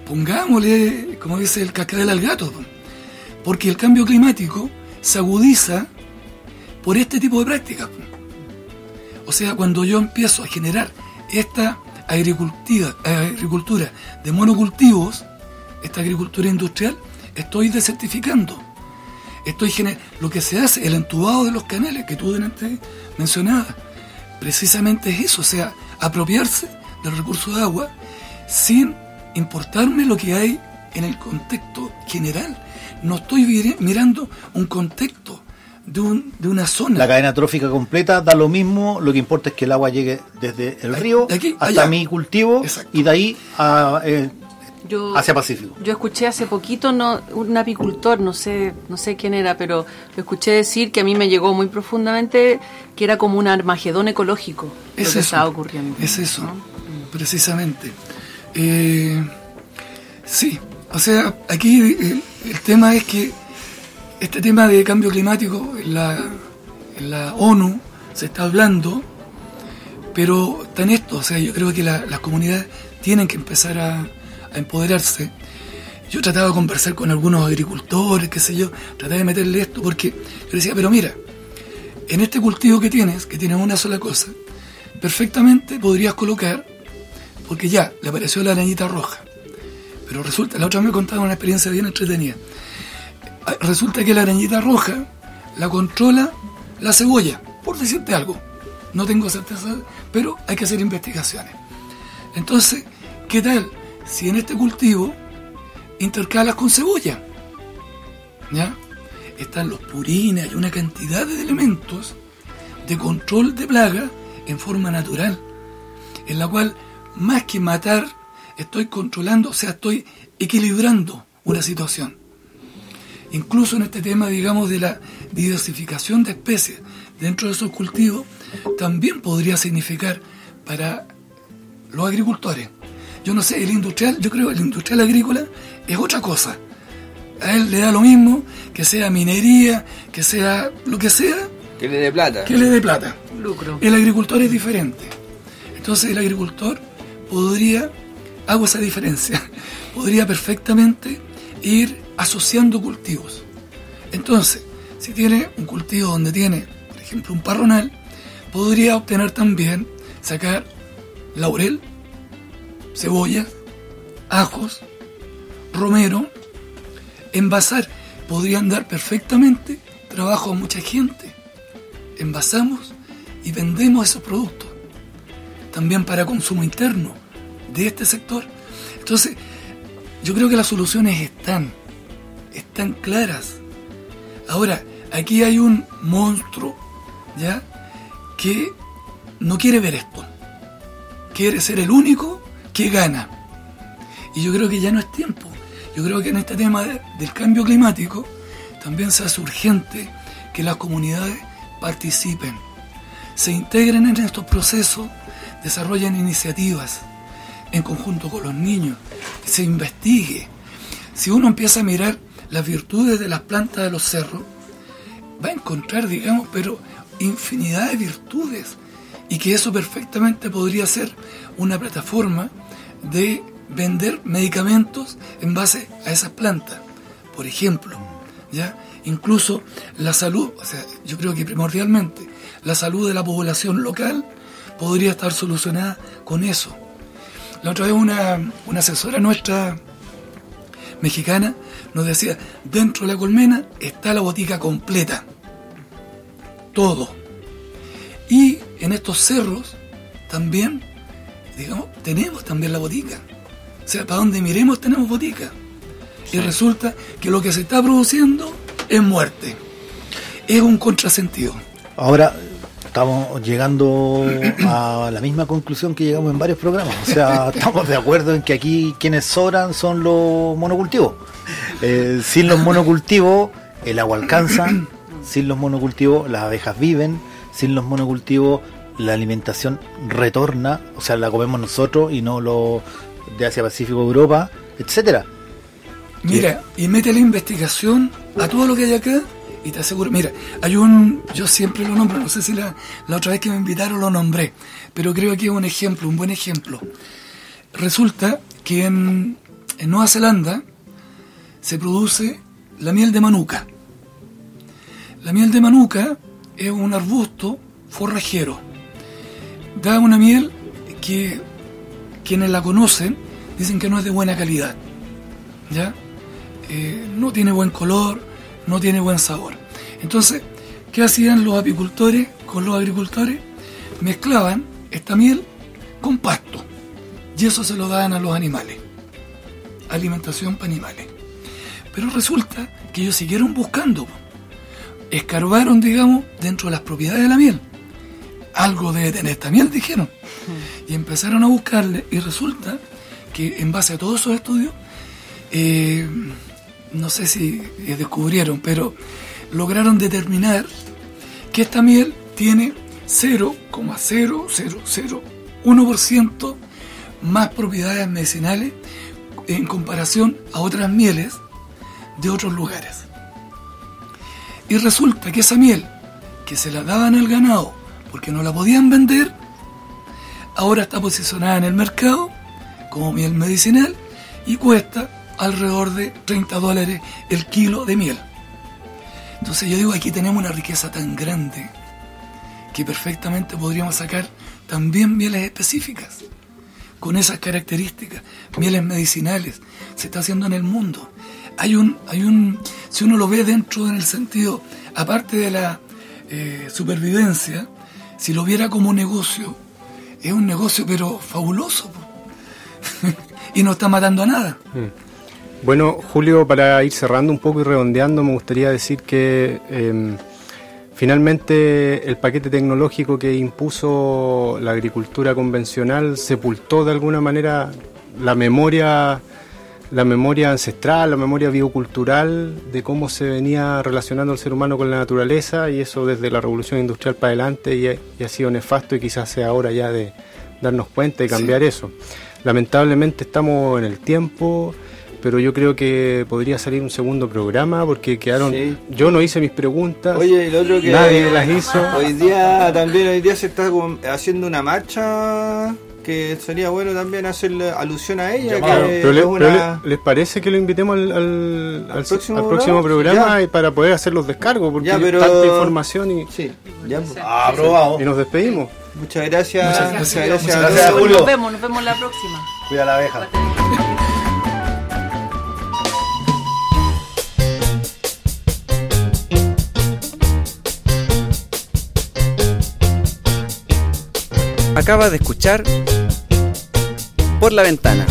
pongámosle, como dice el cascabel al gato, porque el cambio climático se agudiza por este tipo de prácticas. O sea, cuando yo empiezo a generar esta agricultura, agricultura de monocultivos, esta agricultura industrial, estoy desertificando. Estoy lo que se hace, el entubado de los canales que tú antes mencionabas, precisamente es eso, o sea, apropiarse del recurso de agua sin importarme lo que hay en el contexto general. No estoy mirando un contexto de, un- de una zona. La cadena trófica completa da lo mismo, lo que importa es que el agua llegue desde el río hasta allá. mi cultivo y de ahí a, eh, Yo, hacia Pacífico. Yo escuché hace poquito no, un apicultor, no sé, no sé quién era, pero lo escuché decir que a mí me llegó muy profundamente que era como un armagedón ecológico lo que eso. estaba ocurriendo. Es eso, precisamente. Eh, sí, o sea, aquí el, el tema es que este tema de cambio climático en la, ONU se está hablando, pero está en esto, o sea, yo creo que la- las comunidades tienen que empezar a, a empoderarse. Yo trataba de conversar con algunos agricultores, qué sé yo, trataba de meterle esto, porque yo decía, pero mira, en este cultivo que tienes, que tienes una sola cosa, perfectamente podrías colocar, porque ya le apareció la arañita roja, pero resulta, la otra vez me contaba una experiencia bien entretenida. Resulta que la arañita roja la controla la cebolla, por decirte algo. No tengo certeza, pero hay que hacer investigaciones. Entonces, ¿qué tal si en este cultivo intercalas con cebolla? ¿Ya? Están los purines, hay una cantidad de elementos de control de plaga en forma natural, en la cual más que matar, estoy controlando, o sea, estoy equilibrando una situación. Incluso en este tema, digamos, de la diversificación de especies dentro de esos cultivos, también podría significar para los agricultores. Yo no sé, el industrial, yo creo que el industrial agrícola es otra cosa. A él le da lo mismo que sea minería, que sea lo que sea, Que le dé plata. que le dé plata. Lucro. El agricultor es diferente. Entonces el agricultor podría, hago esa diferencia, podría perfectamente ir asociando cultivos. Entonces, si tiene un cultivo donde tiene, por ejemplo, un parronal, podría obtener también, sacar laurel, cebolla, ajos, romero, envasar. Podrían dar perfectamente trabajo a mucha gente. Envasamos y vendemos esos productos. También para consumo interno de este sector. Entonces, yo creo que las soluciones están, están claras. Ahora, aquí hay un monstruo, ¿ya? Que no quiere ver esto. Quiere ser el único que gana. Y yo creo que ya no es tiempo. Yo creo que en este tema de- del cambio climático también se hace urgente que las comunidades participen, se integren en estos procesos, desarrollen iniciativas en conjunto con los niños, se investigue. Si uno empieza a mirar las virtudes de las plantas de los cerros, va a encontrar, digamos, pero infinidad de virtudes y que eso perfectamente podría ser una plataforma de vender medicamentos en base a esas plantas. Por ejemplo, ¿ya? Incluso la salud, o sea, yo creo que primordialmente la salud de la población local podría estar solucionada con eso. La otra vez una, una asesora nuestra mexicana nos decía, dentro de la colmena está la botica completa. Todo. Y en estos cerros también, digamos, tenemos también la botica. O sea, para donde miremos tenemos botica. Y resulta que lo que se está produciendo es muerte. Es un contrasentido. Ahora estamos llegando a la misma conclusión que llegamos en varios programas. O sea, estamos de acuerdo en que aquí quienes sobran son los monocultivos. Eh, sin los monocultivos el agua alcanza, sin los monocultivos las abejas viven, sin los monocultivos la alimentación retorna, o sea, la comemos nosotros y no los de Asia Pacífico, Europa, etcétera. Mira, y mete la investigación a todo lo que hay acá y te aseguro, mira, hay un, yo siempre lo nombro, no sé si la, la otra vez que me invitaron lo nombré, pero creo que es un ejemplo, un buen ejemplo. Resulta que en, en Nueva Zelanda se produce la miel de manuka. La miel de manuka es un arbusto forrajero. Da una miel que quienes la conocen dicen que no es de buena calidad. ¿Ya? Eh, no tiene buen color, no tiene buen sabor. Entonces, ¿qué hacían los apicultores con los agricultores? Mezclaban esta miel con pasto y eso se lo daban a los animales. Alimentación para animales. Pero resulta que ellos siguieron buscando. Escarbaron, digamos, dentro de las propiedades de la miel. Algo debe tener esta miel, dijeron. Y empezaron a buscarle y resulta que en base a todos esos estudios, eh, no sé si descubrieron, pero lograron determinar que esta miel tiene 0,0001% más propiedades medicinales en comparación a otras mieles de otros lugares. Y resulta que esa miel que se la daban al ganado porque no la podían vender, ahora está posicionada en el mercado como miel medicinal y cuesta alrededor de 30 dólares el kilo de miel. Entonces yo digo, aquí tenemos una riqueza tan grande que perfectamente podríamos sacar también mieles específicas, con esas características, mieles medicinales, se está haciendo en el mundo. Hay un, hay un, si uno lo ve dentro en el sentido, aparte de la eh, supervivencia, si lo viera como negocio, es un negocio pero fabuloso y no está matando a nada. Mm. Bueno, Julio, para ir cerrando un poco y redondeando, me gustaría decir que em, finalmente el paquete tecnológico que impuso la agricultura convencional sepultó de alguna manera la memoria la memoria ancestral, la memoria biocultural de cómo se venía relacionando el ser humano con la naturaleza y eso desde la revolución industrial para adelante y, ha sido nefasto y quizás sea ahora ya de darnos cuenta y cambiar eso. Lamentablemente estamos en el tiempo, pero yo creo que podría salir un segundo programa porque quedaron. Yo no hice mis preguntas. Oye, el otro que. Nadie las hizo. Hoy día también hoy día se está haciendo una marcha que sería bueno también hacerle alusión a ella. pero, les parece que lo invitemos al, al, próximo, programa para poder hacer los descargos? Porque hay tanta información y. Sí, ya. Pues. Ah, aprobado. Y nos despedimos. Muchas gracias. Muchas gracias. Muchas gracias, Julio. Nos vemos, nos vemos la próxima. Cuida la abeja. Acaba de escuchar Por la Ventana